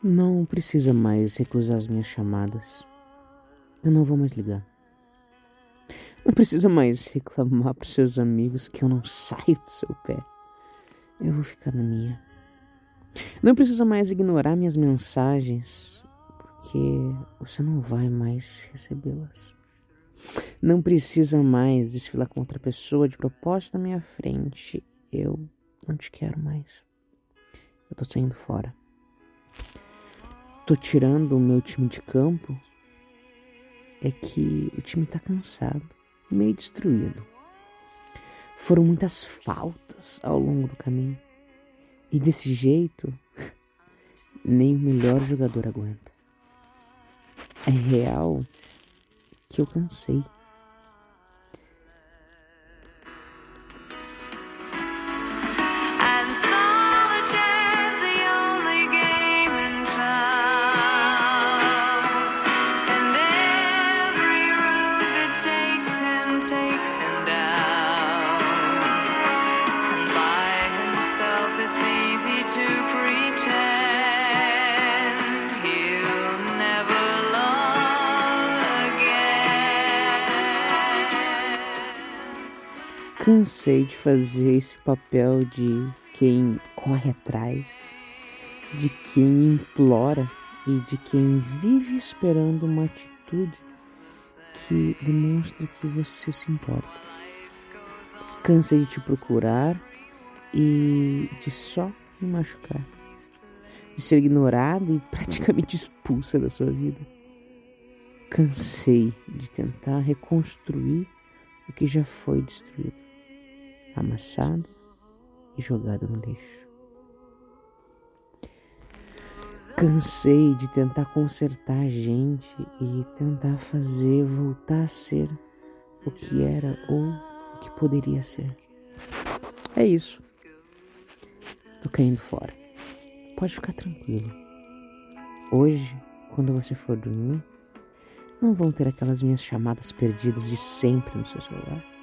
Não precisa mais recusar as minhas chamadas. Eu não vou mais ligar. Não precisa mais reclamar para seus amigos que eu não saio do seu pé. Eu vou ficar na minha. Não precisa mais ignorar minhas mensagens, porque você não vai mais recebê-las. Não precisa mais desfilar com outra pessoa de propósito na minha frente. Eu não te quero mais. Eu tô saindo fora. Tô tirando o meu time de campo. É que o time tá cansado, meio destruído. Foram muitas faltas ao longo do caminho. E desse jeito, nem o melhor jogador aguenta. É real que eu cansei. Cansei de fazer esse papel de quem corre atrás, de quem implora e de quem vive esperando uma atitude que demonstre que você se importa. Cansei de te procurar e de só me machucar, de ser ignorada e praticamente expulsa da sua vida. Cansei de tentar reconstruir o que já foi destruído amassado e jogado no lixo. Cansei de tentar consertar a gente e tentar fazer voltar a ser o que era ou o que poderia ser. É isso. Tô caindo fora. Pode ficar tranquilo. Hoje, quando você for dormir, não vão ter aquelas minhas chamadas perdidas de sempre no seu celular.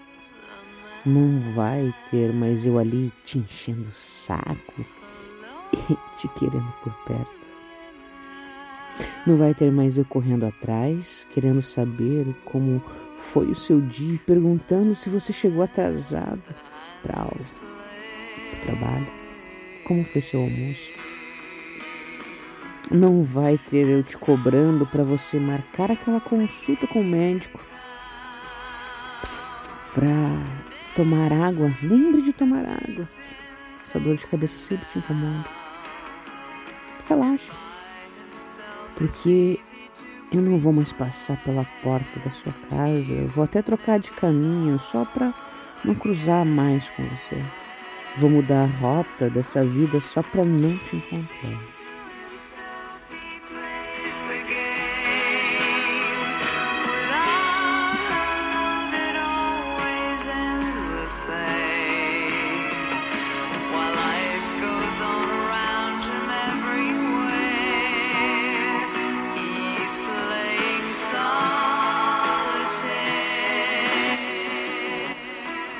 Não vai ter mais eu ali te enchendo o saco e te querendo por perto. Não vai ter mais eu correndo atrás, querendo saber como foi o seu dia, perguntando se você chegou atrasado para aula, para trabalho, como foi seu almoço. Não vai ter eu te cobrando para você marcar aquela consulta com o médico para Tomar água, lembre de tomar água. Sua dor de cabeça sempre te incomoda. Relaxa. Porque eu não vou mais passar pela porta da sua casa. Eu vou até trocar de caminho só para não cruzar mais com você. Vou mudar a rota dessa vida só para não te encontrar.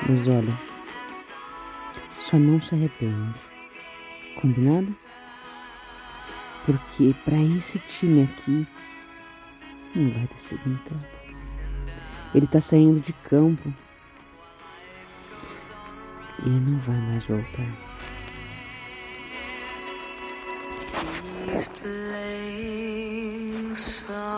Mas olha, só não se arrepende. Combinado? Porque para esse time aqui não vai ter segundo tempo. Ele tá saindo de campo. E não vai mais voltar. He's playing solitaire.